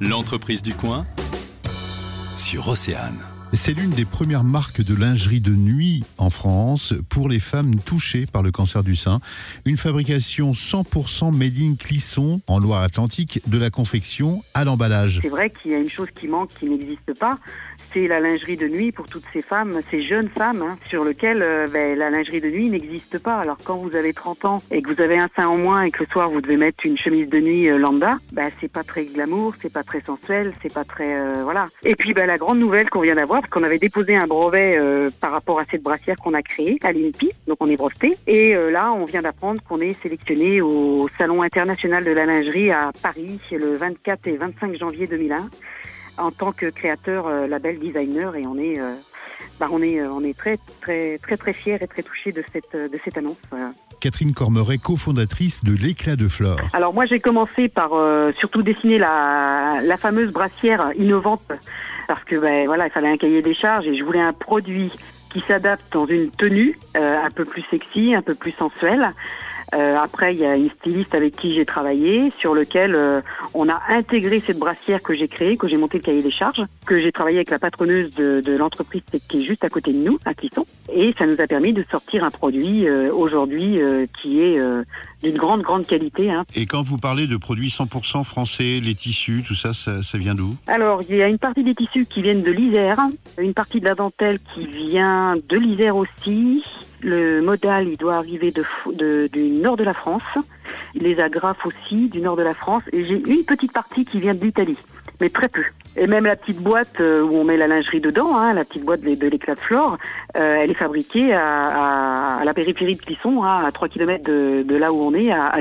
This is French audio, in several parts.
L'entreprise du coin sur Océane. C'est l'une des premières marques de lingerie de nuit en France pour les femmes touchées par le cancer du sein. Une fabrication 100% made in Clisson en Loire-Atlantique, de la confection à l'emballage. C'est vrai qu'il y a une chose qui manque, qui n'existe pas, c'est la lingerie de nuit pour toutes ces femmes, ces jeunes femmes, hein, sur lesquelles euh, ben, la lingerie de nuit n'existe pas. Alors quand vous avez 30 ans et que vous avez un sein en moins et que le soir vous devez mettre une chemise de nuit euh, lambda, ben, c'est pas très glamour, c'est pas très sensuel, c'est pas très euh, voilà. Et puis ben, la grande nouvelle qu'on vient d'avoir, parce qu'on avait déposé un brevet par rapport à cette brassière qu'on a créée à l'INPI, donc on est breveté. Et là, on vient d'apprendre qu'on est sélectionné au Salon international de la lingerie à Paris le 24 et 25 janvier 2001 en tant que créateur euh, label designer et on est euh, bah, on est euh, on est très très très très fiers et très touchés de cette de cette annonce. Catherine Cormeret, cofondatrice de l'éclat de Flore. Alors moi j'ai commencé par surtout dessiner la, la fameuse brassière innovante parce que ben, voilà il fallait un cahier des charges et je voulais un produit qui s'adapte dans une tenue un peu plus sexy, un peu plus sensuelle, euh, après, il y a une styliste avec qui j'ai travaillé, sur lequel euh, on a intégré cette brassière que j'ai créée, que j'ai monté le cahier des charges, que j'ai travaillé avec la patroneuse de, de l'entreprise qui est juste à côté de nous, à Clisson. Et ça nous a permis de sortir un produit euh, aujourd'hui qui est d'une grande, grande qualité. Hein. Et quand vous parlez de produits 100% français, les tissus, tout ça, ça, ça vient d'où? Alors, il y a une partie des tissus qui viennent de l'Isère, une partie de la dentelle qui vient de l'Isère aussi, le modal, il doit arriver de, du nord de la France. Les agrafes aussi, du nord de la France. Et j'ai une petite partie qui vient d'Italie, mais très peu. Et même la petite boîte euh, où on met la lingerie dedans, hein, la petite boîte de, l'éclat de flore, euh, elle est fabriquée à, la périphérie de Clisson, hein, à 3 km de, là où on est, à, à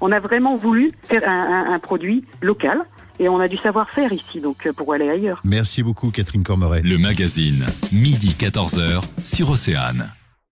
On a vraiment voulu faire un, produit local, et on a du savoir-faire ici, donc euh, pour aller ailleurs. Merci beaucoup Catherine Cormeret. Le magazine, midi 14h sur Océane.